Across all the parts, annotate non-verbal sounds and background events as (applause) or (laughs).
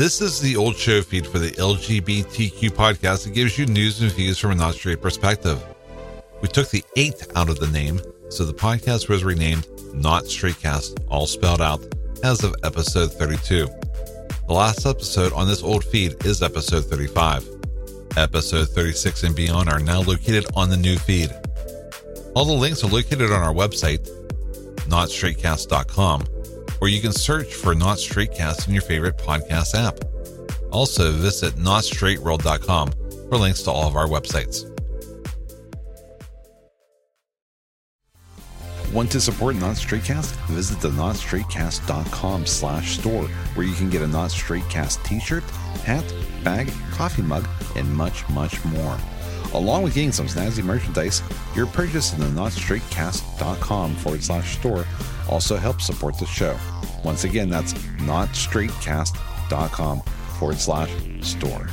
This is the old show feed for the LGBTQ podcast that gives you news and views from a not straight perspective. We took the eighth out of the name, so the podcast was renamed Not Straightcast, all spelled out, as of episode 32. The last episode on this old feed is episode 35. Episode 36 and beyond are now located on the new feed. All the links are located on our website, notstraightcast.com, or you can search for Not Straightcast in your favorite podcast app. Also, visit notstraightworld.com for links to all of our websites. Want to support Not Straightcast? Visit the notstraightcast.com slash store where you can get a Not Straightcast t-shirt, hat, bag, coffee mug, and much, much more. Along with getting some snazzy merchandise, your purchase in the notstraightcast.com forward slash store also helps support the show. Once again, that's notstraightcast.com forward slash store.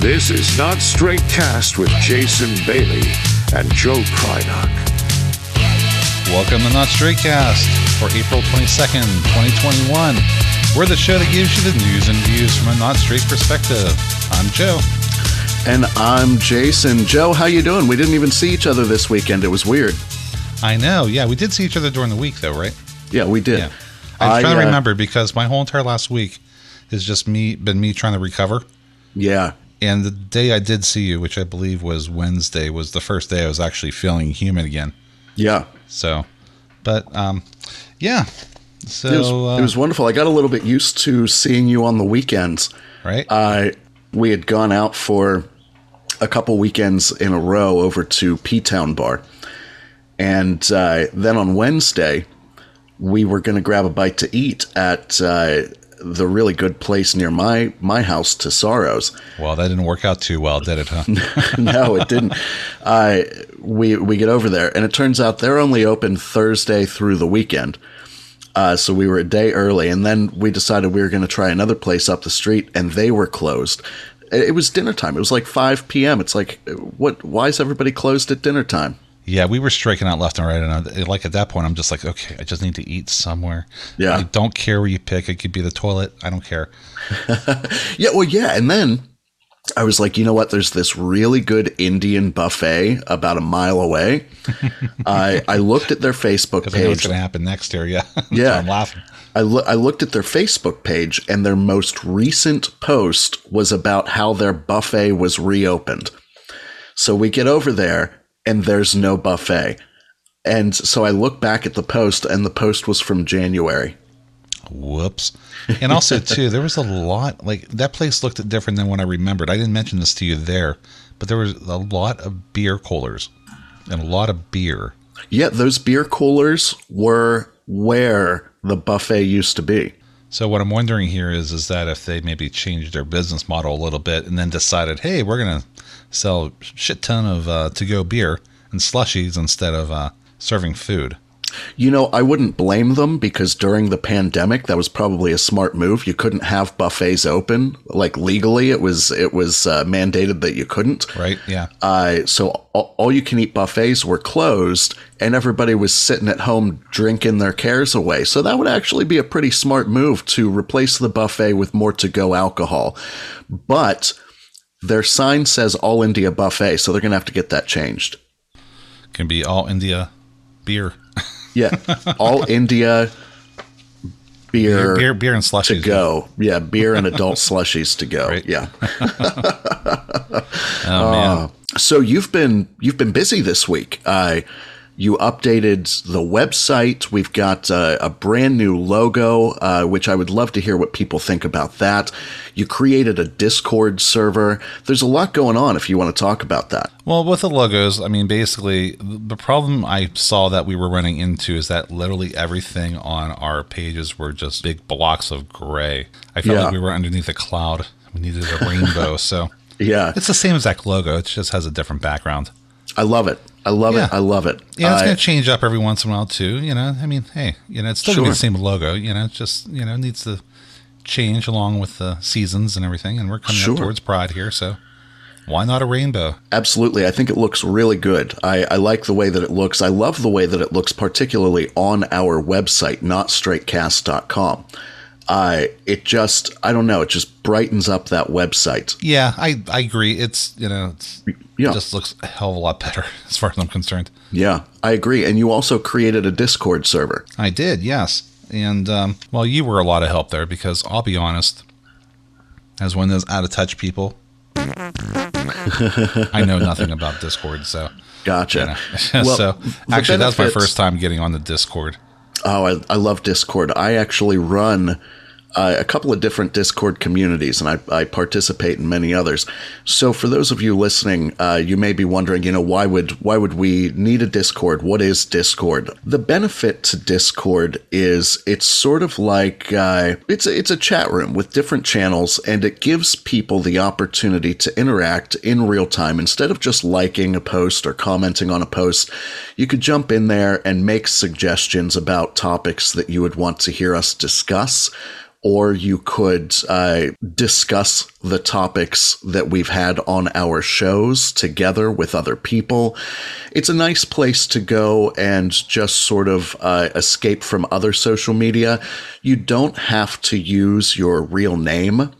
This is Not Straight Cast with Jason Bailey and Joe Krynock. Welcome to Not Straight Cast for April 22nd, 2021. We're the show that gives you the news and views from a not straight perspective. I'm Joe. And I'm Jason. Joe, how you doing? We didn't even see each other this weekend. It was weird. I know. Yeah, we did see each other during the week, though, right? Yeah, we did. Yeah. I was I, trying to uh, remember because my whole entire last week has just me been me trying to recover. Yeah. And the day I did see you, which I believe was Wednesday, was the first day I was actually feeling human again. Yeah. So, but um, yeah. So It was, uh, it was wonderful. I got a little bit used to seeing you on the weekends. right. I we had gone out for a couple weekends in a row over to P Town Bar, and uh, then on Wednesday we were going to grab a bite to eat at uh, the really good place near my my house, to Sorrows. well, that didn't work out too well, did it? Huh? (laughs) no, it didn't. Uh, we we get over there, and it turns out they're only open Thursday through the weekend. Uh, so we were a day early, and then we decided we were going to try another place up the street, and they were closed. It it was dinner time. It was like 5 p.m. It's like, what? Why is everybody closed at dinner time? Yeah, we were striking out left and right, and I, like at that point, I'm just like, okay, I just need to eat somewhere. Yeah. I don't care where you pick. It could be the toilet. I don't care. (laughs) Yeah, well, yeah, and then I was like, you know what? There's this really good Indian buffet about a mile away. (laughs) I I looked at their Facebook know what's page. going to happen next here. Yeah. (laughs) Yeah. I'm laughing. I, loo- I looked at their Facebook page, and their most recent post was about how their buffet was reopened. So we get over there, and there's no buffet. And so I look back at the post, and the post was from January. Whoops. And also, (laughs) too, there was a lot, like, that place looked different than what I remembered. I didn't mention this to you there, but there was a lot of beer coolers and a lot of beer. Yet those beer coolers were where the buffet used to be. So what I'm wondering here is, is that if they maybe changed their business model a little bit and then decided, hey, we're to sell shit ton of uh, to-go beer and slushies instead of uh, serving food. You know, I wouldn't blame them because during the pandemic, that was probably a smart move. You couldn't have buffets open, like legally. It was it was uh, mandated that you couldn't. Right? Yeah. Uh, so all, all you can eat buffets were closed, and everybody was sitting at home drinking their cares away. So that would actually be a pretty smart move to replace the buffet with more to go alcohol. But their sign says All India Buffet, so they're going to have to get that changed. Can be all India beer. (laughs) Yeah, All (laughs) India beer, Beer, beer, and slushies. to go. Yeah, beer and adult (laughs) slushies to go. Right. Yeah. (laughs) Oh, man. So you've been you've been busy this week. Uh, you updated the website. We've got uh, a brand new logo, uh, which I would love to hear what people think about that. You created a Discord server. There's a lot going on. If you want to talk about that, Well, with the logos, I mean, basically, the problem I saw that we were running into is that literally everything on our pages were just big blocks of gray. I felt Yeah. like we were underneath a cloud. We needed a rainbow. so (laughs) yeah, it's the same exact logo. It just has a different background. I love it. I love Yeah. it. I love it. Yeah, it's Uh, going to change up every once in a while too. You know, I mean, hey, you know, it's still going to be the same logo. You know, it's just you know needs to change along with the seasons and everything. And we're coming Sure. up towards Pride here, so Why not a rainbow? Absolutely. I think it looks really good. I, I like the way that it looks. I love the way that it looks, particularly on our website, notstraightcast.com. Uh, it just, I don't know, it just brightens up that website. Yeah, I, I agree. It's, you know, it's, Yeah. it just looks a hell of a lot better (laughs) as far as I'm concerned. Yeah, I agree. And you also created a Discord server. I did, yes. And, um, well, you were a lot of help there because I'll be honest, as one of those out of touch people, I know nothing about Discord. So, Gotcha. (laughs) so the actually, that's my first time getting on the Discord. Oh, I, I love Discord. I actually run uh, a couple of different Discord communities, and I, I participate in many others. So, for those of you listening, uh, you may be wondering, you know, why would why would we need a Discord? What is Discord? The benefit to Discord is it's sort of like uh, it's a, it's a chat room with different channels, and it gives people the opportunity to interact in real time instead of just liking a post or commenting on a post. You could jump in there and make suggestions about topics that you would want to hear us discuss or you could uh, discuss the topics that we've had on our shows together with other people. It's a nice place to go and just sort of uh, escape from other social media. You don't have to use your real name.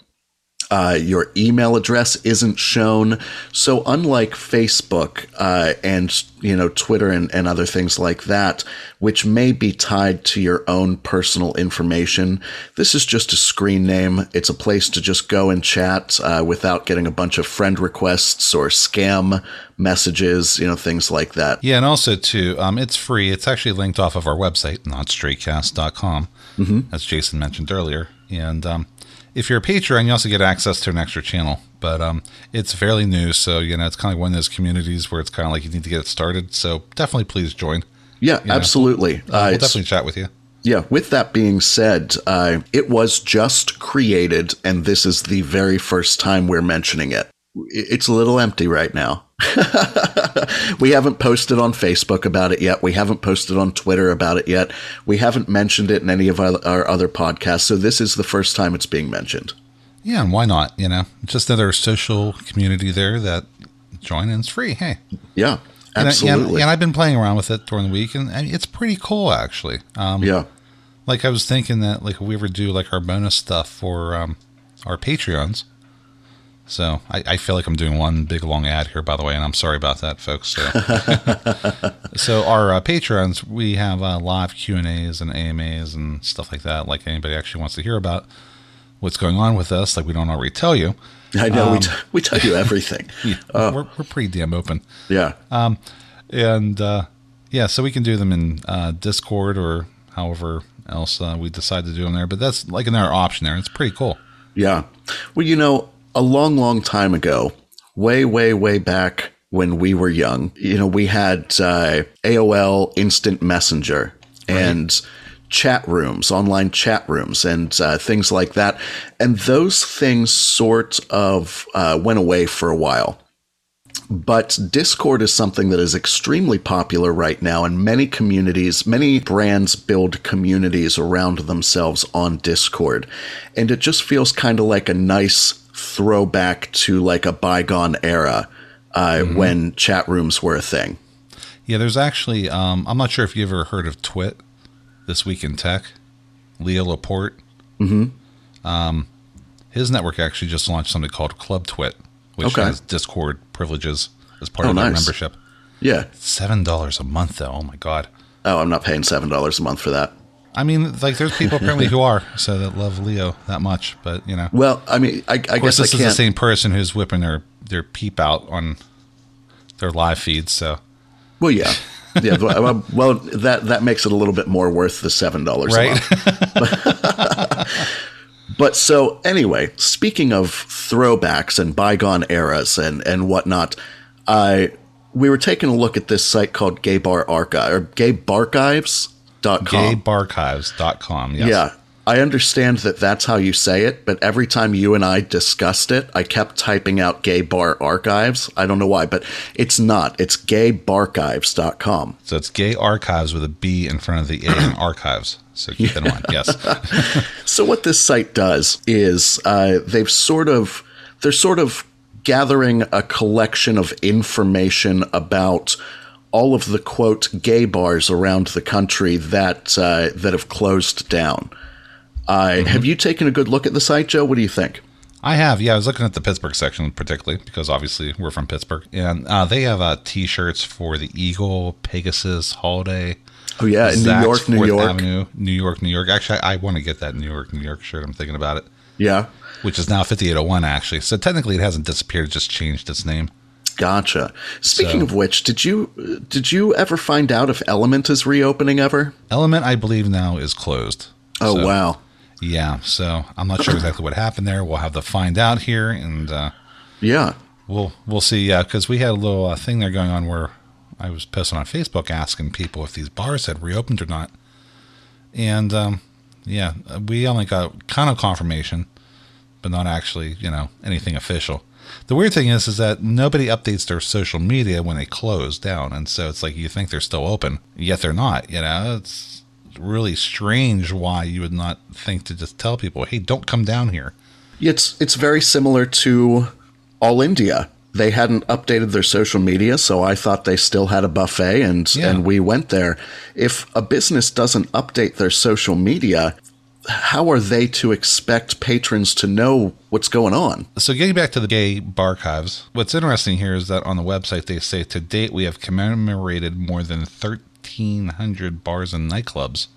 Uh, your email address isn't shown. So unlike Facebook uh, and you know Twitter and, and other things like that, which may be tied to your own personal information, this is just a screen name. It's a place to just go and chat uh, without getting a bunch of friend requests or scam messages, you know things like that. Yeah, and also too, um, it's free. It's actually linked off of our website, notstraightcast.com, mm-hmm. as Jason mentioned earlier. And um, if you're a Patreon, you also get access to an extra channel. But um, it's fairly new, so you know it's kind of one of those communities where it's kind of like you need to get it started. So definitely, please join. Yeah, absolutely. Uh, we'll definitely chat with you. Yeah, with that being said, uh, it was just created, and this is the very first time we're mentioning it. It's a little empty right now. (laughs) we haven't posted on Facebook about it yet. We haven't posted on Twitter about it yet. We haven't mentioned it in any of our, our other podcasts. So this is the first time it's being mentioned. Yeah, and why not? You know, just another social community there that join and it's free. Hey, Yeah, And I- absolutely. and, and I've been playing around with it during the week, and mean, it's pretty cool actually. Um, yeah. like I was thinking that like if we ever do like our bonus stuff for um, our Patreons. So I, I feel like I'm doing one big long ad here, by the way, and I'm sorry about that, folks. So, (laughs) so our uh, Patreons, we have uh, live Q and A's and AMAs and stuff like that. Like anybody actually wants to hear about what's going on with us, like we don't already tell you. I know. we, t- we tell you (laughs) everything. we're we're pretty damn open. yeah. Um, and uh, yeah, so we can do them in uh, Discord or however else uh, we decide to do them there. But that's like another option there. It's pretty cool. Yeah. Well, you know, a long, long time ago, way, way, way back when we were young, you know, we had uh, AOL Instant Messenger and chat rooms, online chat rooms, and uh, things like that. And those things sort of uh, went away for a while. But Discord is something that is extremely popular right now, and many communities, many brands build communities around themselves on Discord. And it just feels kind of like a nice throwback to like a bygone era uh, when chat rooms were a thing. Yeah, there's actually, um, I'm not sure if you ever heard of Twit, This Week in Tech, Leo Laporte. Mm-hmm. Um, his network actually just launched something called Club Twit, which Okay. has Discord privileges as part Oh, of their nice. membership. Yeah. $7 a month, though. Oh, my God. Oh, I'm not paying $7 a month for that. I mean, like, there's people apparently who are, so that love Leo that much, but, you know. Well, I mean, I, I Of course, guess this is the same person who's whipping their, their peep out on their live feeds, so. Well, yeah. Yeah, well, well, that that makes it a little bit more worth the seven dollars Right? (laughs) But so anyway, speaking of throwbacks and bygone eras and and whatnot, I we were taking a look at this site called Gay Bar Archive or gaybarchives.com. Gaybarchives.com. Yes. Yeah. I understand that that's how you say it, but every time you and I discussed it, I kept typing out gay bar archives. I don't know why, but it's not. It's gaybarchives.com. So it's gay archives with a B in front of the A in (coughs) archives. So keep that in mind. Yes. (laughs) So what this site does is uh, they've sort of they're sort of gathering a collection of information about all of the quote gay bars around the country that uh, that have closed down. Uh, Have you taken a good look at the site, Joe? What do you think? I have, yeah. I was looking at the Pittsburgh section particularly because obviously we're from Pittsburgh, and uh, they have uh, T-shirts for the Eagle Pegasus holiday. Oh yeah, New York, New Fourth York. Avenue, New York, New York. Actually, I, I want to get that New York, New York shirt. I'm thinking about it, Yeah, which is now 5801 actually. So technically, it hasn't disappeared; it just changed its name. Gotcha. Speaking So- of which, did you did you ever find out if Element is reopening ever? Element, I believe, now is closed. Oh So, wow, Yeah, so I'm not sure exactly what happened there. We'll have to find out here, and uh, yeah. we'll we'll see. Yeah, because we had a little uh, thing there going on where I was posting on Facebook asking people if these bars had reopened or not, and um, yeah, we only got kind of confirmation, but not actually, you know, anything official. The weird thing is, is that nobody updates their social media when they close down, and so it's like you think they're still open, yet they're not. You know, it's really strange why you would not think to just tell people, "Hey, don't come down here." It's it's very similar to All India. They hadn't updated their social media, so I thought they still had a buffet, and Yeah. and we went there. If a business doesn't update their social media, how are they to expect patrons to know what's going on? So getting back to the gay barchives, what's interesting here is that on the website they say to date we have commemorated more than 1,300 bars and nightclubs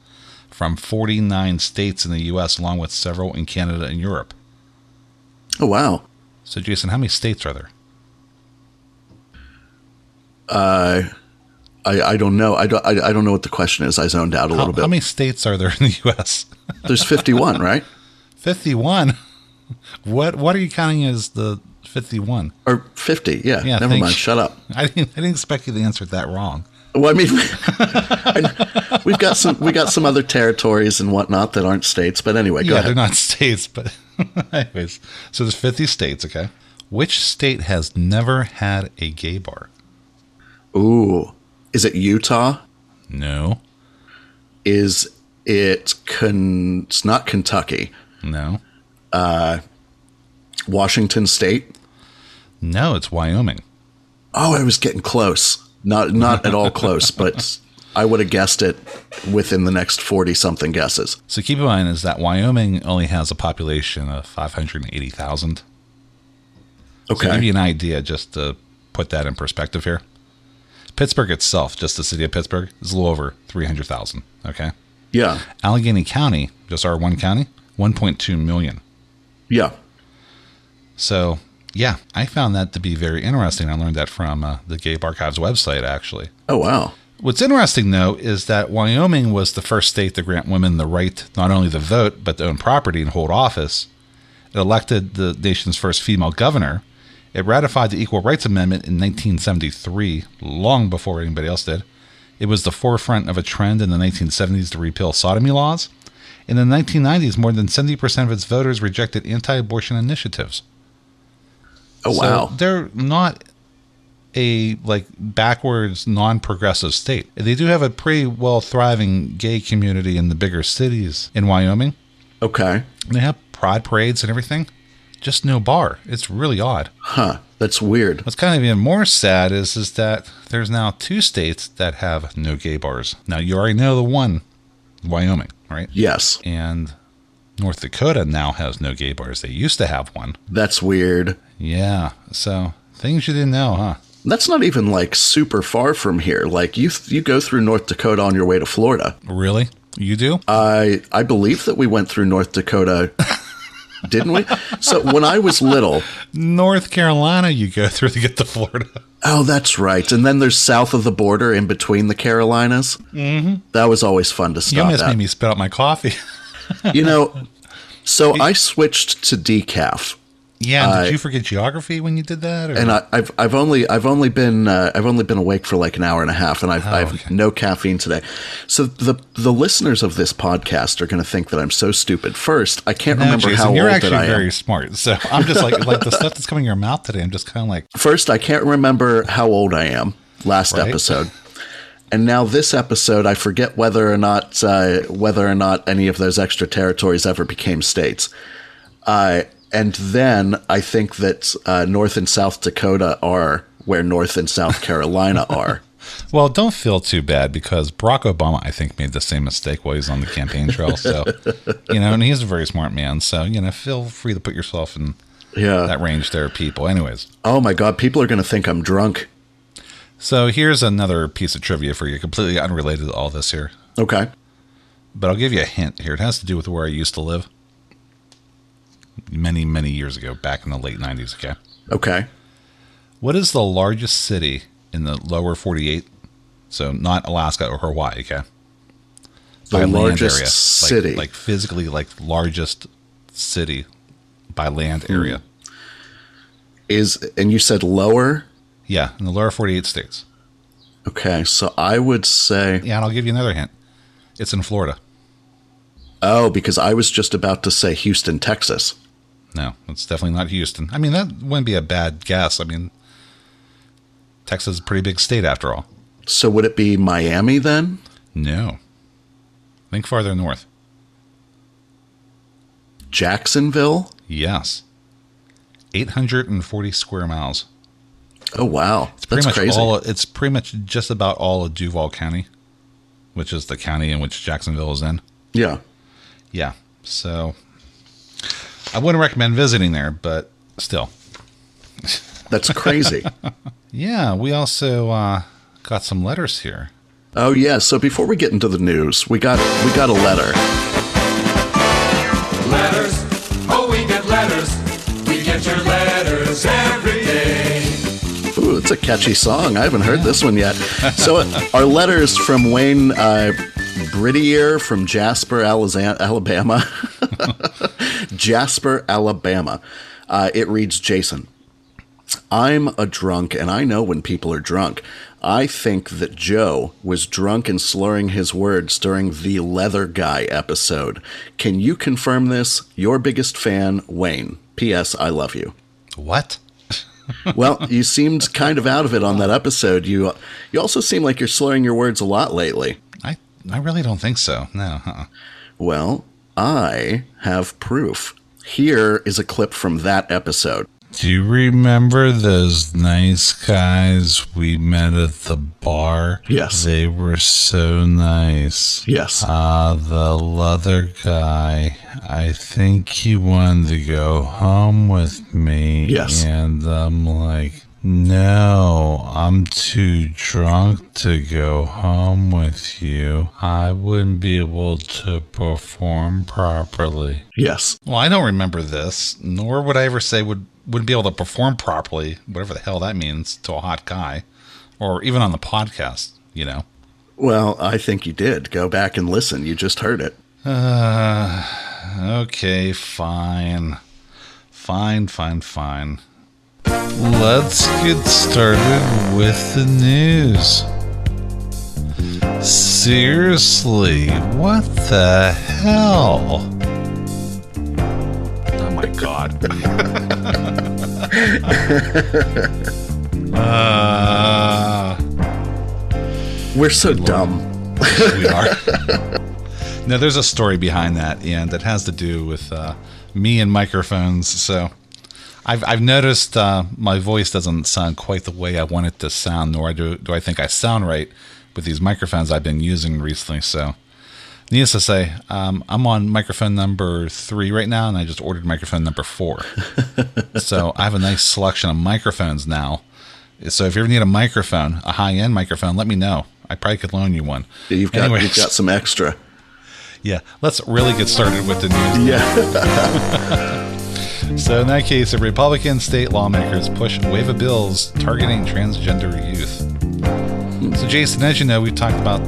from 49 states in the U.S., along with several in Canada and Europe. Oh wow! So Jason, how many states are there? Uh, I, I don't know. I don't. I, I don't know what the question is. I zoned out a How, little bit. how many states are there in the U.S.? (laughs) There's 51, right? 51. (laughs) What What are you counting as the 51? Or 50? Yeah. Yeah, never mind. you. Shut up. I didn't. I didn't expect you to answer that wrong. Well, I mean, I- (laughs) we've got some we got some other territories and whatnot that aren't states. But anyway, go yeah, ahead. they're not states, but anyways. So there's 50 states, okay? Which state has never had a gay bar? Ooh, is it Utah? No, Is it? Con- it's not Kentucky. no, uh, Washington State. no. It's Wyoming. Oh, I was getting close. Not not at all close, but I would have guessed it within the next forty something guesses. So keep in mind is that Wyoming only has a population of 580,000. So give Okay. you an idea, just to put that in perspective here, Pittsburgh itself, just the city of Pittsburgh, is a little over 300,000. Okay. Yeah. Allegheny County, just our one county, 1.2 million. Yeah. So, yeah, I found that to be very interesting. I learned that from uh, the Gay Archives website, actually. Oh wow. What's interesting, though, is that Wyoming was the first state to grant women the right not only to vote, but to own property and hold office. It elected the nation's first female governor. It ratified the Equal Rights Amendment in 1973, long before anybody else did. It was the forefront of a trend in the 1970s to repeal sodomy laws. In the 1990s, more than 70% of its voters rejected anti abortion initiatives. Oh So wow. they're not a like backwards non-progressive state. They do have a pretty well thriving gay community in the bigger cities in Wyoming. Okay. They have pride parades and everything. Just no bar. It's really odd. Huh. That's weird. What's kind of even more sad is is that there's now two states that have no gay bars. Now you already know the one, Wyoming, right? Yes. And North Dakota now has no gay bars. They used to have one. That's weird. Yeah. So things you didn't know, huh? That's not even like super far from here. Like you you go through North Dakota on your way to Florida. Really? You do? I I believe that we went through North Dakota. Didn't we? So when I was little, North Carolina you go through to get to Florida. oh, that's right. And then there's south of the border in between the Carolinas. Mm-hmm. That was always fun to You almost at. made me spit out my coffee. You know, so (laughs) I switched to decaf, yeah, did you forget geography when you did that? Or? and I, I've I've only I've only been uh, I've only been awake for like an hour and a half, and I've I've Oh, okay. no caffeine today. So the the listeners of this podcast are going to think that I'm so stupid. First, I can't No, remember Jason, how you're old actually that I am. very smart. So I'm just like like the stuff that's coming in your mouth today. I'm just kind of like, First, I can't remember how old I am last Right. episode. And now this episode, I forget whether or not uh, whether or not any of those extra territories ever became states. Uh, And then I think that uh, North and South Dakota are where North and South Carolina (laughs) are. Well, don't feel too bad because Barack Obama, I think, made the same mistake while he's on the campaign trail. So, (laughs) you know, and he's a very smart man. So, you know, feel free to put yourself in Yeah. that range there, people. Anyways, Oh my God, people are going to think I'm drunk. so here's another piece of trivia for you, completely unrelated to all this here. Okay. But I'll give you a hint here. It has to do with where I used to live many, many years ago, back in the late 90s. Okay. Okay. What is the largest city in the lower 48? So not Alaska or Hawaii, okay? The By land largest area. Like- city. Like, physically, like largest city by land Hmm. area. is, and you said lower? Yeah, in the lower 48 states. Okay. So I would say, Yeah, and I'll give you another hint. It's in Florida. oh, because I was just about to say Houston, Texas. No, it's definitely not Houston. I mean, that wouldn't be a bad guess. I mean, Texas is a pretty big state after all. So would it be Miami then? No. Think farther north. Jacksonville? Yes. 840 square miles. Oh, wow. It's pretty That's much crazy. all it's pretty much just about all of Duval County, which is the county in which Jacksonville is in. yeah. Yeah. So I wouldn't recommend visiting there, but still. That's crazy. (laughs) Yeah, we also uh, got some letters here. oh, yeah. So before we get into the news, we got we got a letter. Letters, oh, we get letters. We get your letters every day. Ooh, it's a catchy song. I haven't heard this one yet. So, uh, (laughs) our letters from Wayne uh, Bridier from Jasper, Alabama. (laughs) Jasper, Alabama. Uh, it reads Jason, I'm a drunk, and I know when people are drunk. I think that Joe was drunk and slurring his words during the Leather Guy episode. Can you confirm this? Your biggest fan, Wayne. P.S. I love you. What? (laughs) Well, you seemed kind of out of it on that episode. You you also seem like you're slurring your words a lot lately. I I really don't think so. No. Uh-uh. Well, I have proof. Here is a clip from that episode. Do you remember those nice guys we met at the bar? Yes. They were so nice. Yes. Uh, the leather guy, I think he wanted to go home with me. Yes. And I'm like, no, I'm too drunk to go home with you. I wouldn't be able to perform properly. Yes. Well, I don't remember this, nor would I ever say would wouldn't be able to perform properly, whatever the hell that means, to a hot guy, or even on the podcast. You know. Well, I think you did. Go back and listen. You just heard it. Uh, okay, fine, fine, fine, fine. Let's get started with the news. Seriously, what the hell? Oh my god. (laughs) uh, We're so dumb. we are. now, there's a story behind that, and it has to do with uh, me and microphones. So, I've I've noticed uh, my voice doesn't sound quite the way I want it to sound, nor do do I think I sound right with these microphones I've been using recently. So, needless to say, um, I'm on microphone number three right now, and I just ordered microphone number four. (laughs) so I have a nice selection of microphones now. So if you ever need a microphone, a high end microphone, let me know. I probably could loan you one. You've got Anyways. you've got some extra. (laughs) Yeah, let's really get started with the news. Yeah. (laughs) So, in that case, the Republican state lawmakers push wave of bills targeting transgender youth. So, Jason, as you know, we've talked about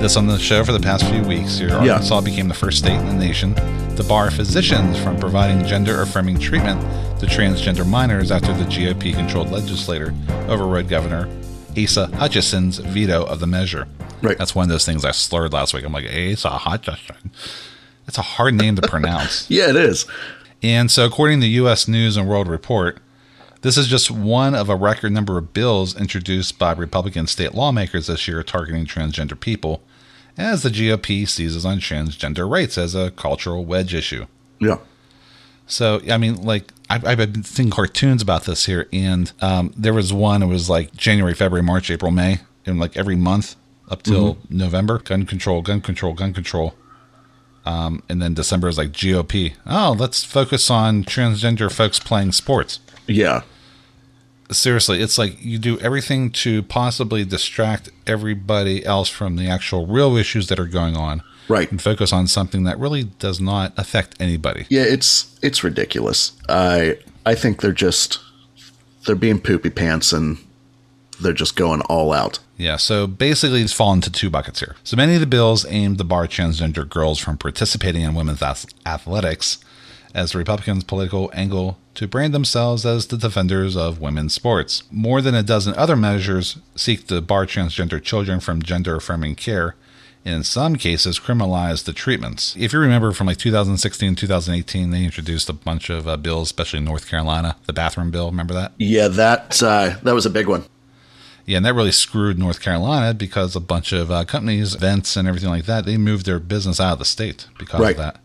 this on the show for the past few weeks. Here, Yeah. Arkansas became the first state in the nation to bar physicians from providing gender affirming treatment to transgender minors after the GOP controlled legislator overrode Governor Asa Hutchinson's veto of the measure. Right. That's one of those things I slurred last week. I'm like, Asa Hutchinson. That's a hard name to pronounce. (laughs) Yeah, it is. And so, according to the U.S. News and World Report, this is just one of a record number of bills introduced by Republican state lawmakers this year targeting transgender people, as the GOP seizes on transgender rights as a cultural wedge issue. Yeah. So I mean, like I've, I've been seeing cartoons about this here, and um, there was one. It was like January, February, March, April, May, and like every month up till November, gun control, gun control, gun control. Um, and then December is like GOP. Oh, let's focus on transgender folks playing sports. Yeah. Seriously, it's like you do everything to possibly distract everybody else from the actual real issues that are going on Right. and focus on something that really does not affect anybody. Yeah, it's it's ridiculous. I I think they're just they're being poopy pants and they're just going all out. Yeah, so basically it's fallen into two buckets here. So many of the bills aimed to bar transgender girls from participating in women's athletics as the Republicans' political angle to brand themselves as the defenders of women's sports. More than a dozen other measures seek to bar transgender children from gender affirming care, and in some cases criminalize the treatments. If you remember from like 2016 2018, they introduced a bunch of uh, bills, especially in North Carolina, the bathroom bill. Remember that? Yeah, that uh, that was a big one. Yeah, and that really screwed North Carolina because a bunch of uh, companies, events, and everything like that, they moved their business out of the state because Right. of that.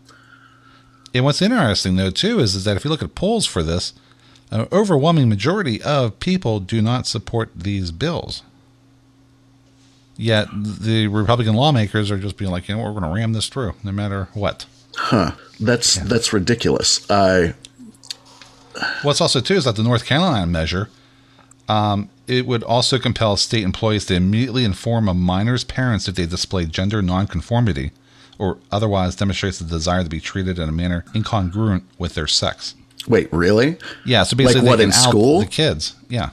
And what's interesting, though, too, is, is that if you look at polls for this, an overwhelming majority of people do not support these bills. Yet the Republican lawmakers are just being like, you know, we're going to ram this through no matter what. Huh? That's that's ridiculous. I What's also too is that the North Carolina measure, um, it would also compel state employees to immediately inform a minor's parents if they display gender nonconformity or otherwise demonstrates the desire to be treated in a manner incongruent with their sex. wait, really? Yeah, so basically, Like what, in school? the kids. Yeah,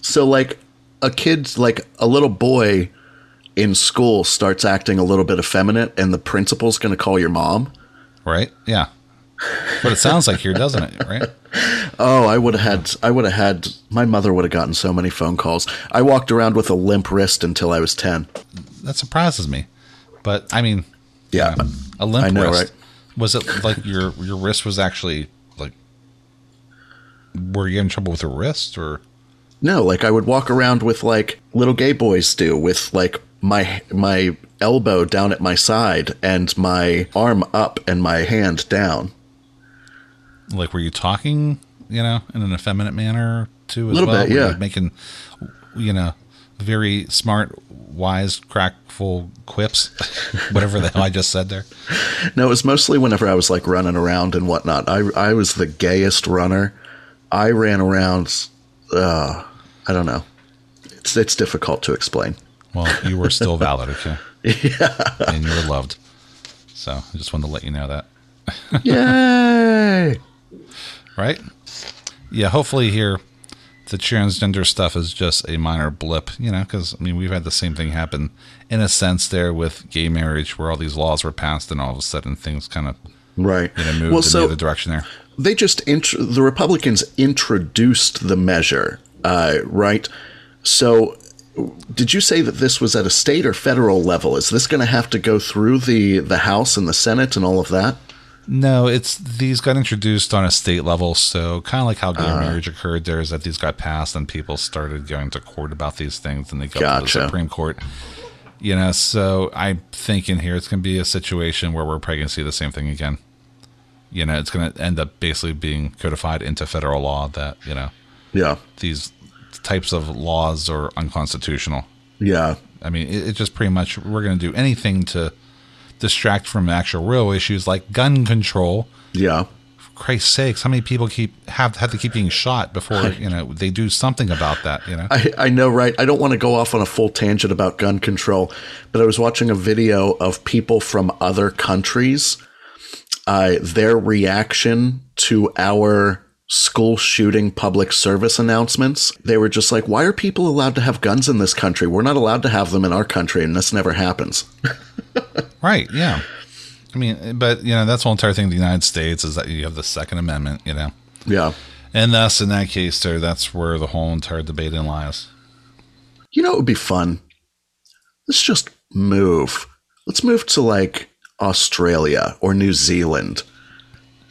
So like a kid like a little boy in school starts acting a little bit effeminate and the principal's going to call your mom? right. Yeah, what it sounds like here, doesn't it? Right. Oh, I would have had I would have had my mother would have gotten so many phone calls. I walked around with a limp wrist until I was 10. That surprises me, but I mean, Yeah. Um, a limp know, wrist. right? Was it like your your wrist was actually like? Were you having trouble with your wrist or? No, like I would walk around with like little gay boys do with like my my elbow down at my side and my arm up and my hand down. Like were you talking you know in an effeminate manner too as Little well bit, yeah. making you know very smart wise crackful quips (laughs) whatever the hell i just said there No, it was mostly whenever I was like running around and whatnot. I I was the gayest runner. I ran around. Uh, I don't know. It's it's difficult to explain. well you were still (laughs) valid okay yeah and you were loved so i just wanted to let you know that Yay! Right yeah hopefully here the transgender stuff is just a minor blip you know because i mean we've had the same thing happen in a sense there with gay marriage where all these laws were passed and all of a sudden things kind of Right. you know moved well, in so the other direction there they just int- the Republicans introduced the measure, uh, right? So, did you say that this was at a state or federal level? Is this going to have to go through the the House and the Senate and all of that? No, it's these got introduced on a state level, so kind of like how gay marriage occurred. There is that these got passed, and people started going to court about these things, and they go to the Supreme Court. You know, so I'm thinking here it's going to be a situation where we're probably going to see the same thing again. You know, it's going to end up basically being codified into federal law that you know Yeah, these types of laws are unconstitutional. yeah, I mean, it, it just pretty much we're going to do anything to distract from actual real issues like gun control. yeah. For Christ's sakes, how many people keep have have to keep being shot before (laughs) you know they do something about that? You know, I, I know, right? I don't want to go off on a full tangent about gun control, but I was watching a video of people from other countries, uh, their reaction to our school shooting public service announcements. They were just like, why are people allowed to have guns in this country? We're not allowed to have them in our country, and this never happens. (laughs) right? Yeah, I mean, but you know that's the whole entire thing. of The United States is that you have the Second Amendment, you know, Yeah. and thus in that case, there that's where the whole entire debate in lies. You know, it would be fun. Let's just move. Let's move to like Australia or New Zealand.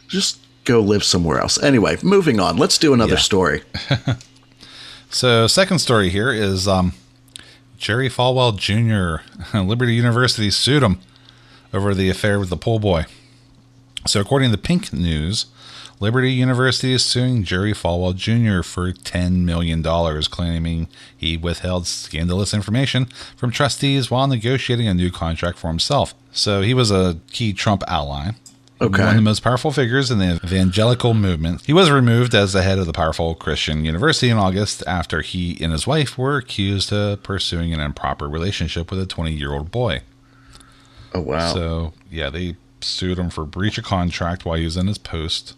Just go live somewhere else. Anyway, moving on. Let's do another Yeah. story. (laughs) So, second story here is um, Jerry Falwell Jr. (laughs) Liberty University sued him over the affair with the pool boy. So, according to the Pink News, Liberty University is suing Jerry Falwell Jr. for $10 million, claiming he withheld scandalous information from trustees while negotiating a new contract for himself. So he was a key Trump ally. Okay. One of the most powerful figures in the evangelical movement. He was removed as the head of the powerful Christian university in August after he and his wife were accused of pursuing an improper relationship with a 20 year old boy. Oh wow. So, yeah, they sued him for breach of contract while he was in his post.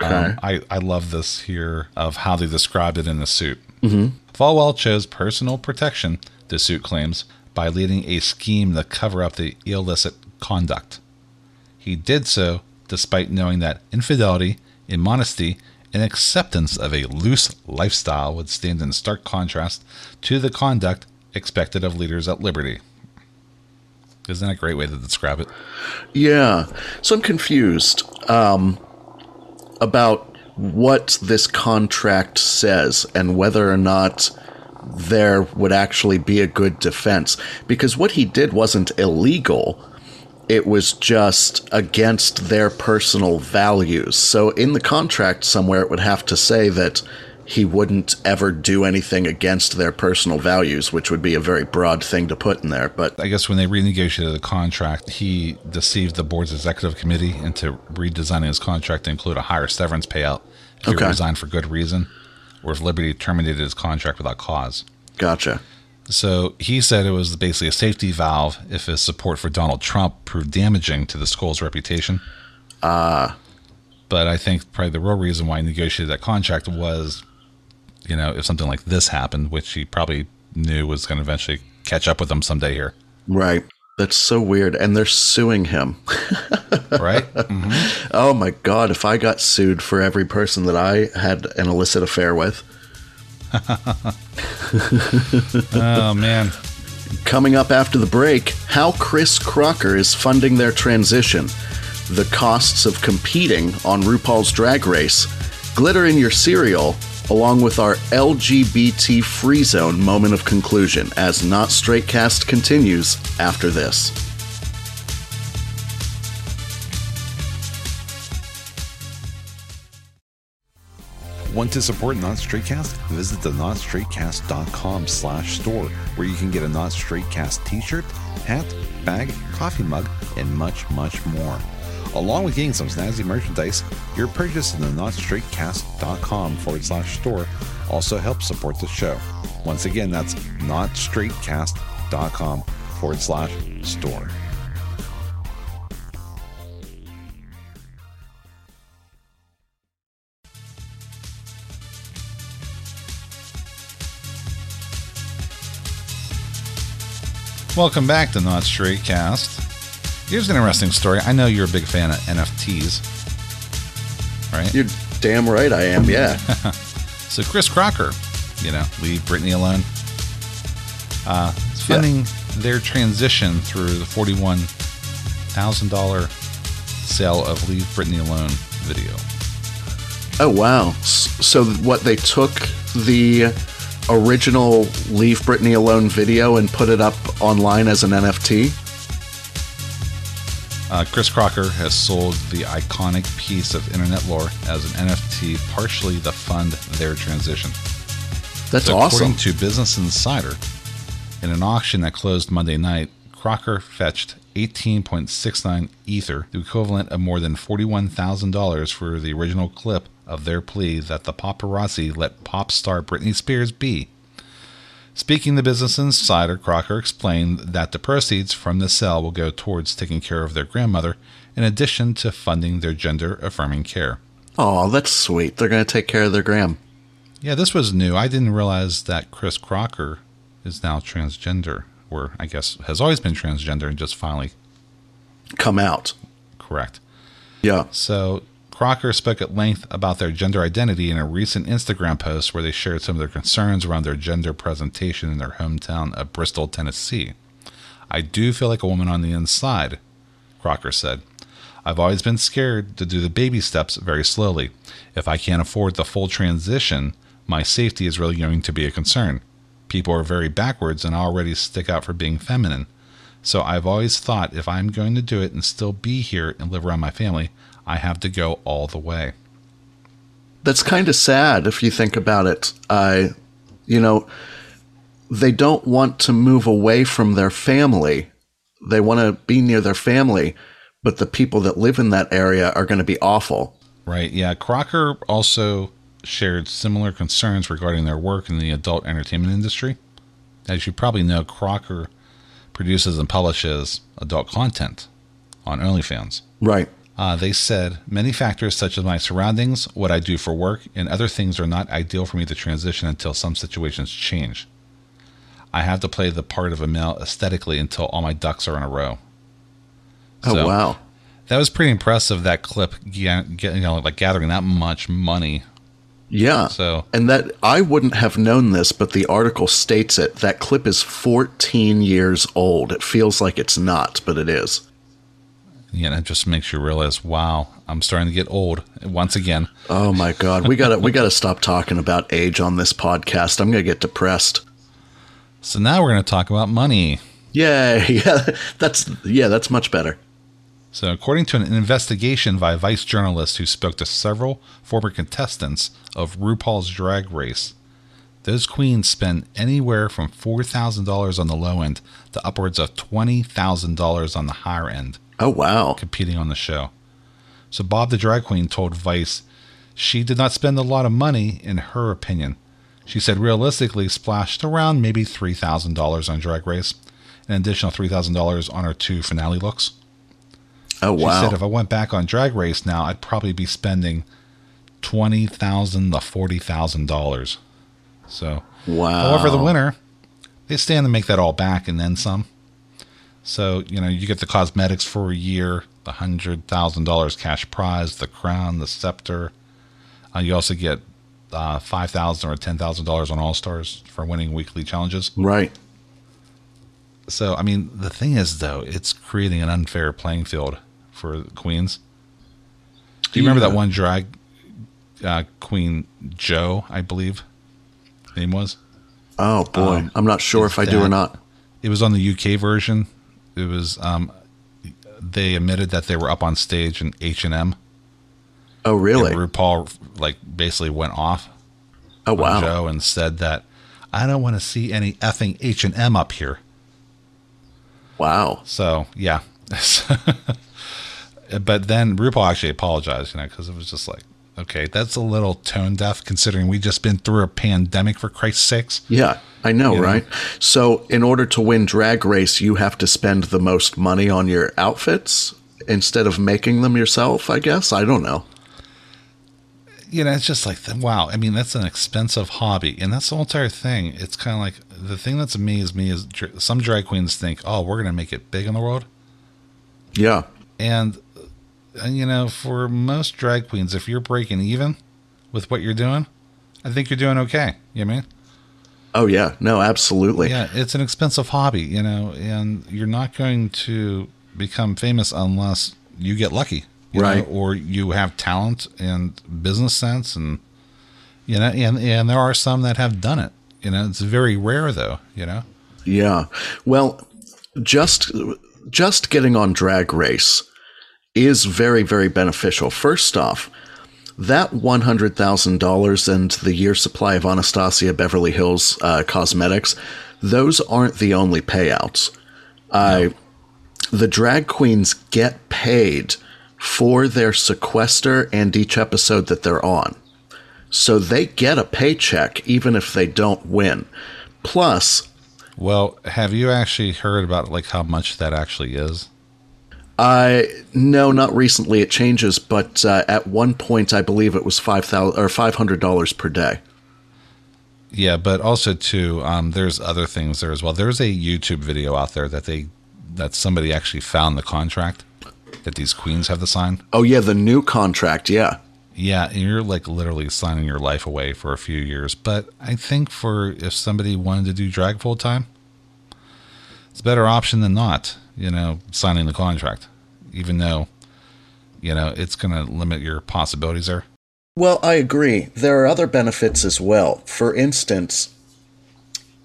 okay. Um, I, I love this here of how they described it in the suit. Mm-hmm. Falwell chose personal protection, the suit claims, by leading a scheme to cover up the illicit conduct. He did so despite knowing that infidelity, immodesty, and acceptance of a loose lifestyle would stand in stark contrast to the conduct expected of leaders at liberty. Isn't that a great way to describe it? Yeah. So I'm confused um, about what this contract says and whether or not there would actually be a good defense. Because what he did wasn't illegal, it was just against their personal values. So in the contract somewhere, it would have to say that he wouldn't ever do anything against their personal values, which would be a very broad thing to put in there. But I guess when they renegotiated the contract, he deceived the board's executive committee into redesigning his contract to include a higher severance payout if Okay. he resigned for good reason, or if Liberty terminated his contract without cause. gotcha. So he said it was basically a safety valve if his support for Donald Trump proved damaging to the school's reputation. Ah. But I think probably the real reason why he negotiated that contract was, you know, if something like this happened, which he probably knew was going to eventually catch up with him someday here, Right. That's so weird. And they're suing him. (laughs) right? Oh my god, if I got sued for every person that I had an illicit affair with. (laughs) oh man. Coming up after the break, how Chris Crocker is funding their transition, the costs of competing on RuPaul's Drag Race, glitter in your cereal, along with our LGBT free zone moment of conclusion as Not Straight Cast continues after this. Want to support Not Straightcast? Visit the notstraightcast.com slash store where you can get a Not Straightcast t-shirt, hat, bag, coffee mug, and much, much more. Along with getting some snazzy merchandise, your purchase in the notstraightcast.com forward slash store also helps support the show. Once again, that's notstraightcast.com forward slash store. Welcome back to Not Straight Cast. Here's an interesting story. I know you're a big fan of NFTs, right? You're damn right I am, yeah. (laughs) So Chris Crocker, you know, leave Britney alone. Uh, funding their transition through the forty-one thousand dollar sale of "Leave Britney Alone" video. Oh wow! So what they took the original "Leave Britney Alone" video and put it up online as an NFT. Uh, Chris Crocker has sold the iconic piece of internet lore as an NFT, partially to fund their transition. That's So awesome. According to Business Insider, in an auction that closed Monday night, Crocker fetched 18.69 Ether, the equivalent of more than $41,000 for the original clip of their plea that the paparazzi let pop star Britney Spears be. Speaking to Business Insider, Crocker explained that the proceeds from the sale will go towards taking care of their grandmother, in addition to funding their gender affirming care. Oh, that's sweet. They're going to take care of their gram. Yeah, this was new. I didn't realize that Chris Crocker is now transgender, or I guess has always been transgender and just finally Come out. correct. Yeah. So Crocker spoke at length about their gender identity in a recent Instagram post where they shared some of their concerns around their gender presentation in their hometown of Bristol, Tennessee. I do feel like a woman on the inside, Crocker said. I've always been scared to do the baby steps very slowly. If I can't afford the full transition, my safety is really going to be a concern. People are very backwards and already stick out for being feminine. So I've always thought if I'm going to do it and still be here and live around my family, I have to go all the way. that's kind of sad if you think about it. Uh, you know, they don't want to move away from their family. They want to be near their family, but the people that live in that area are going to be awful. Right. Yeah. Crocker also shared similar concerns regarding their work in the adult entertainment industry. As you probably know, Crocker produces and publishes adult content on OnlyFans. Right. Uh, they said many factors such as my surroundings, what I do for work, and other things are not ideal for me to transition until some situations change. I have to play the part of a male aesthetically until all my ducks are in a row. Oh So- wow. That was pretty impressive. That clip, you know, like gathering that much money. Yeah. So And that I wouldn't have known this, but the article states it. That clip is 14 years old. It feels like it's not, but it is. Yeah, it just makes you realize, wow, I'm starting to get old once again. Oh my god, we got to we got to stop talking about age on this podcast. I'm going to get depressed. So now we're going to talk about money. Yay. (laughs) Yeah, that's yeah, that's much better. So, according to an investigation by Vice journalist who spoke to several former contestants of RuPaul's Drag Race, those queens spend anywhere from $4,000 on the low end to upwards of $20,000 on the higher end Oh wow. competing on the show. So, Bob the Drag Queen told Vice she did not spend a lot of money, in her opinion. She said realistically splashed around maybe $3,000 on Drag Race, an additional $3,000 on her two finale looks. Oh She said if I went back on Drag Race now, I'd probably be spending twenty thousand to forty thousand dollars. So, wow. however, the winner they stand to make that all back and then some. So you know you get the cosmetics for a year, the hundred thousand dollars cash prize, the crown, the scepter. Uh, you also get uh, five thousand or ten thousand dollars on All Stars for winning weekly challenges. Right. So, I mean, the thing is, though, it's creating an unfair playing field for queens. Do you remember that one drag uh, queen, Joe, I believe, name was? Oh boy. Um, I'm not sure if I do or not. It was on the UK version. It was. Um, they admitted that they were up on stage in H and M. Oh really? And RuPaul like basically went off Oh wow. Joe and said that I don't want to see any effing H and M up here. Wow. So yeah, (laughs) but then RuPaul actually apologized, you know, because it was just like, okay, that's a little tone deaf considering we just been through a pandemic for Christ's sakes. Yeah, I know, You know? right? So, in order to win Drag Race, you have to spend the most money on your outfits instead of making them yourself, I guess. I don't know. You know, it's just like, wow. I mean, that's an expensive hobby, and that's the whole entire thing. It's kind of like the thing that's amazed me is some drag queens think, oh, we're gonna make it big in the world, Yeah. and you know, for most drag queens, if you're breaking even with what you're doing, I think you're doing okay. You know I mean? Oh, yeah. No, absolutely. Yeah, it's an expensive hobby, you know, and you're not going to become famous unless you get lucky, you know, Right. or you have talent and business sense, and you know, and and there are some that have done it. You know, it's very rare though. You know, Yeah. Well, just just getting on Drag Race is very very beneficial. First off, that one hundred thousand dollars and the year supply of Anastasia Beverly Hills uh, cosmetics, those aren't the only payouts. I the drag queens get paid for their sequester and each episode that they're on. So they get a paycheck even if they don't win. Plus, well, have you actually heard about like how much that actually is? I no, not recently. It changes, but uh, at one point, I believe it was five thousand or five hundred dollars per day. Yeah, but also too, um, there's other things there as well. There's a YouTube video out there that they that somebody actually found the contract that these queens have to sign. Oh yeah, the new contract. Yeah, Yeah, and you're like literally signing your life away for a few years. But I think for if somebody wanted to do drag full time, it's a better option than not, you know, signing the contract. Even though, you know, it's going to limit your possibilities there. Well, I agree. There are other benefits as well. For instance,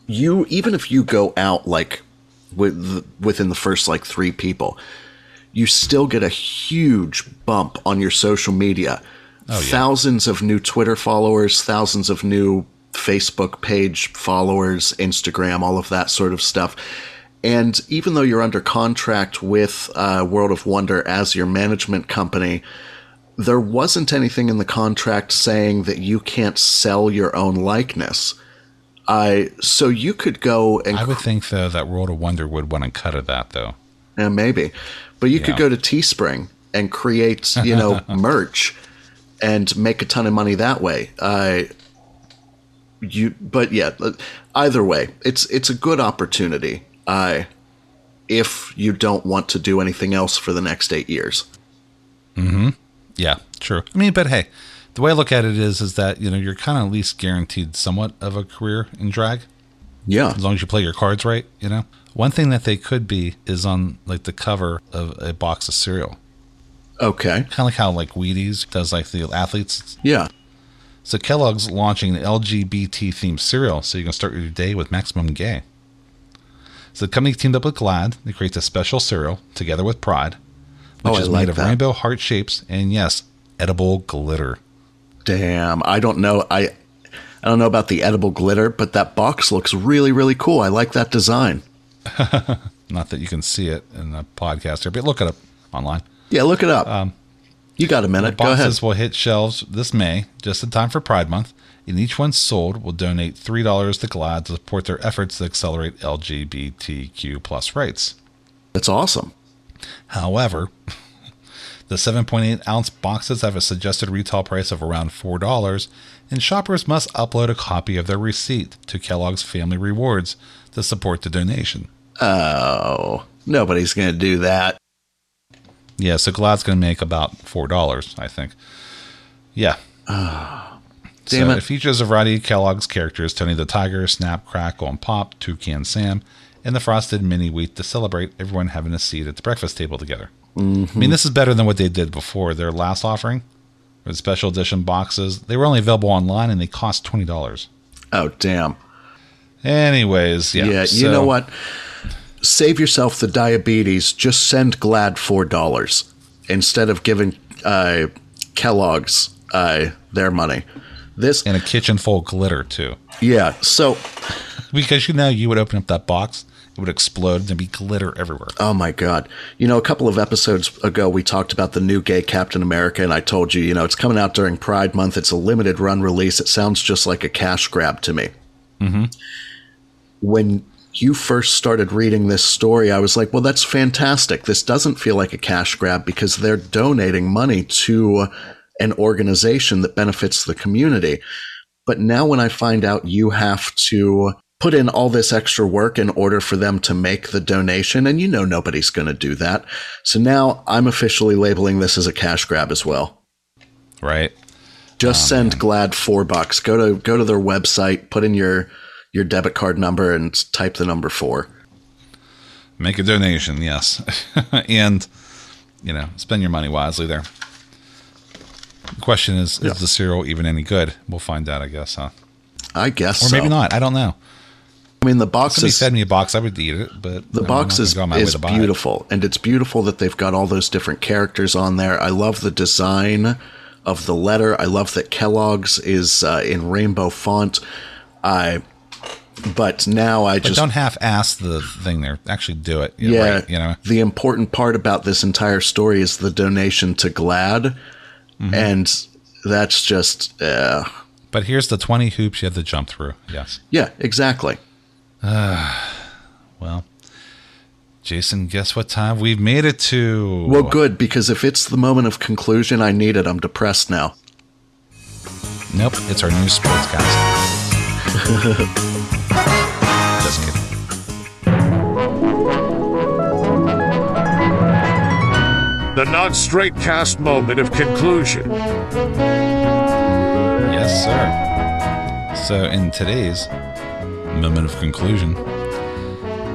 you even if you go out like with within the first like 3 people, you still get a huge bump on your social media Oh, yeah. thousands of new Twitter followers, thousands of new Facebook page followers, Instagram, all of that sort of stuff. And even though you're under contract with uh, World of Wonder as your management company, there wasn't anything in the contract saying that you can't sell your own likeness. I so you could go and I would think though that World of Wonder would want to cut of that though. Yeah, maybe. But you could go to Teespring and create, you know, (laughs) merch and make a ton of money that way. Uh, you, but yeah, either way, it's it's a good opportunity. Uh, if you don't want to do anything else for the next eight years. Hmm. Yeah, true. I mean, but hey, the way I look at it is, is that you know you're kind of at least guaranteed somewhat of a career in drag Yeah. as long as you play your cards right. You know, one thing that they could be is on like the cover of a box of cereal, Okay. kind of like how like Wheaties does like the athletes. Yeah. So Kellogg's launching an LGBT themed cereal, so you can start your day with maximum gay. So the company teamed up with GLAAD to create a special cereal together with Pride, oh, which Oh, is like made of that. rainbow heart shapes and yes, edible glitter. Damn. I don't know. I I don't know about the edible glitter, but that box looks really really cool. I like that design. (laughs) Not that you can see it in the podcast here, but look it up online. Yeah, look it up. Um, you got a minute. Go ahead. Boxes will hit shelves this May, just in time for Pride Month, and each one sold will donate three dollars to GLAAD to support their efforts to accelerate LGBTQ plus rights. That's awesome. However, (laughs) the 7.8 ounce boxes have a suggested retail price of around $4, and shoppers must upload a copy of their receipt to Kellogg's Family Rewards to support the donation. Oh, nobody's going to do that. Yeah, so GLAAD's going to make about $4, I think. Yeah. Ah. Damn so it. it features a variety of Kellogg's characters Tony the Tiger, Snap, Crackle, and Pop, Toucan Sam, and the Frosted Mini Wheat to celebrate everyone having a seat at the breakfast table together. Mm-hmm. I mean, this is better than what they did before. Their last offering with special edition boxes, they were only available online and they cost $20. Oh, damn. Anyways, yeah. Yeah, you so- know what? Save yourself the diabetes. Just send GLAAD four dollars instead of giving uh, Kellogg's uh, their money. This, And a kitchen full of glitter, too. yeah. So, Because you know, you would open up that box, it would explode, and there'd be glitter everywhere. oh my God, you know, a couple of episodes ago we talked about the new gay Captain America, and I told you, you know, it's coming out during Pride Month. It's a limited run release. It sounds just like a cash grab to me. Mm-hmm. When you first started reading this story, I was like, well, that's fantastic. This doesn't feel like a cash grab because they're donating money to an organization that benefits the community. But now when I find out you have to put in all this extra work in order for them to make the donation, and you know nobody's going to do that. So now I'm officially labeling this as a cash grab as well. Right? Just oh, send GLAAD four bucks. Go to go to their website, put in your your debit card number, and type the number four. Make a donation, yes. (laughs) and, you know, spend your money wisely there. The question is, Yeah. is the cereal even any good? We'll find out, I guess, huh? I guess, Or so. maybe not. I don't know. I mean, the box Somebody is fed me a box, I would eat it, but the box is, gonna go on my way is buy it. beautiful, and it's beautiful that they've got all those different characters on there. I love the design of the letter. I love that Kellogg's is uh, in rainbow font. I, but now I But just don't half-ass the thing there. Actually do it. you know, yeah, right, you know. the important part about this entire story is the donation to GLAAD, Mm-hmm. and that's just uh, But here's the 20 hoops you have to jump through. Yes. yeah, exactly. (sighs) Well, Jason, guess what time we've made it to? Well, good because if it's the moment of conclusion, I need it. I'm depressed now. Nope, it's our new sportscast. (laughs) Just kidding. The non straight cast moment of conclusion. Yes, sir. So, in today's moment of conclusion,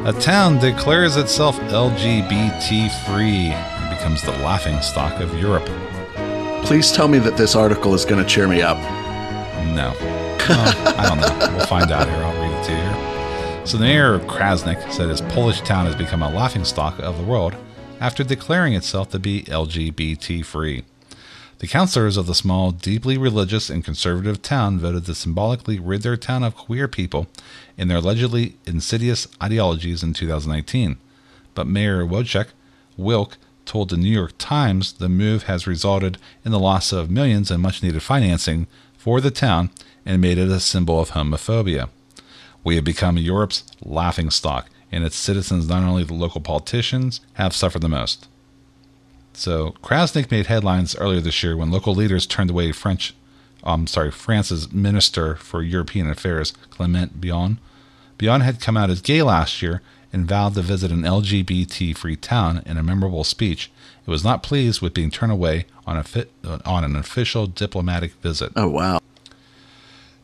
a town declares itself LGBT free and becomes the laughing stock of Europe. Please tell me that this article is going to cheer me up. No. Well, I don't know. We'll find out here. I'll read it to you here. So, the mayor of Krasnik said his Polish town has become a laughing stock of the world after declaring itself to be LGBT free. The councilors of the small, deeply religious and conservative town voted to symbolically rid their town of queer people and their allegedly insidious ideologies in 2019. But Mayor Wojciech Wilk told the New York Times the move has resulted in the loss of millions in much needed financing for the town and made it a symbol of homophobia. We have become Europe's laughing stock, and its citizens, not only the local politicians, have suffered the most. So Krasnik made headlines earlier this year when local leaders turned away French, um, sorry, France's Minister for European Affairs, Clement Beaune. Beaune had come out as gay last year and vowed to visit an LGBT-free town in a memorable speech. It was not pleased with being turned away on a fit, on an official diplomatic visit. Oh wow.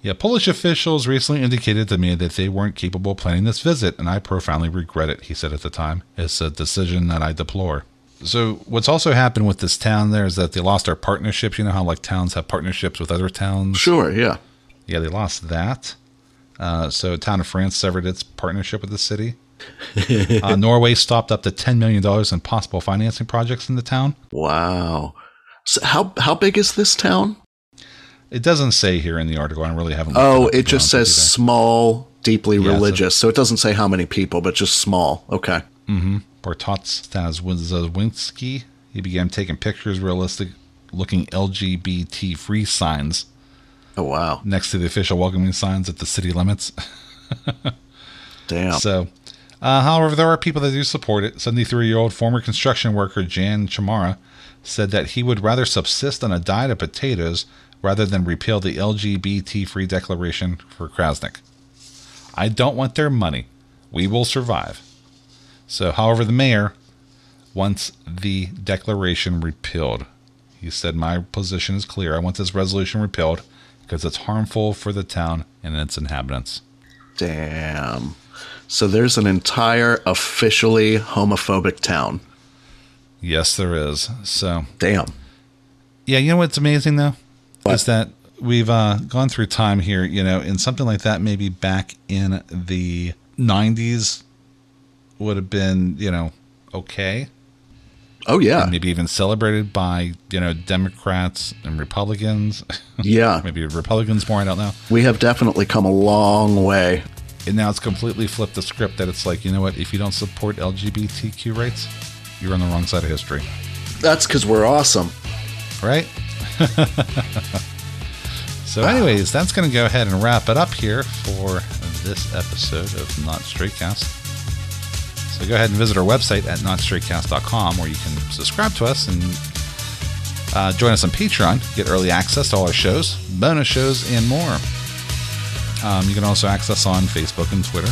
Yeah, Polish officials recently indicated to me that they weren't capable of planning this visit, and I profoundly regret it, he said at the time. It's a decision that I deplore. So, what's also happened with this town there is that they lost their partnerships. You know how, like, towns have partnerships with other towns? Sure, yeah. Yeah, they lost that. Uh, so, town of France severed its partnership with the city. (laughs) uh, Norway stopped up to $10 million in possible financing projects in the town. Wow. So how how big is this town? It doesn't say here in the article. I really haven't. Oh, up, it just says small, deeply Yeah, so- religious. So, it doesn't say how many people, but just small. Okay. there. Bartosz Stazwinski. He began taking pictures, realistic looking LGBT free signs Oh wow. next to the official welcoming signs at the city limits. (laughs) Damn. So, uh, however, there are people that do support it. 73 year old former construction worker Jan Chamara said that he would rather subsist on a diet of potatoes rather than repeal the LGBT free declaration for Krasnik. I don't want their money. We will survive. So, however, the mayor wants the declaration repealed. He said, My position is clear. I want this resolution repealed because it's harmful for the town and its inhabitants. Damn. So there's an entire officially homophobic town. Yes, there is. So, Damn. yeah, you know what's amazing though What? is that we've uh, gone through time here. You know, and something like that maybe back in the '90s would have been, you know, okay, Oh yeah. and maybe even celebrated by you know Democrats and Republicans. Yeah. (laughs) maybe Republicans more. I don't know. We have definitely come a long way. And now it's completely flipped the script that it's like, you know what? If you don't support LGBTQ rights, you're on the wrong side of history, That's because we're awesome. right? (laughs) so, anyways, that's going to go ahead and wrap it up here for this episode of Not Straightcast. So, go ahead and visit our website at notstraightcast.com where you can subscribe to us and uh, join us on Patreon, get early access to all our shows, bonus shows, and more. Um, you can also access us on Facebook and Twitter.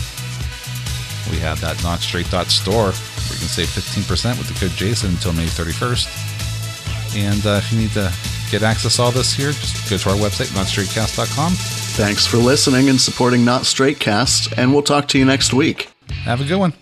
We have that notstraight.store where you can save 15% with the code Jason until May 31st. And uh, if you need to get access to all this here, just go to our website, notstraightcast.com. Thanks for listening and supporting Not Straight Cast, and we'll talk to you next week. Have a good one.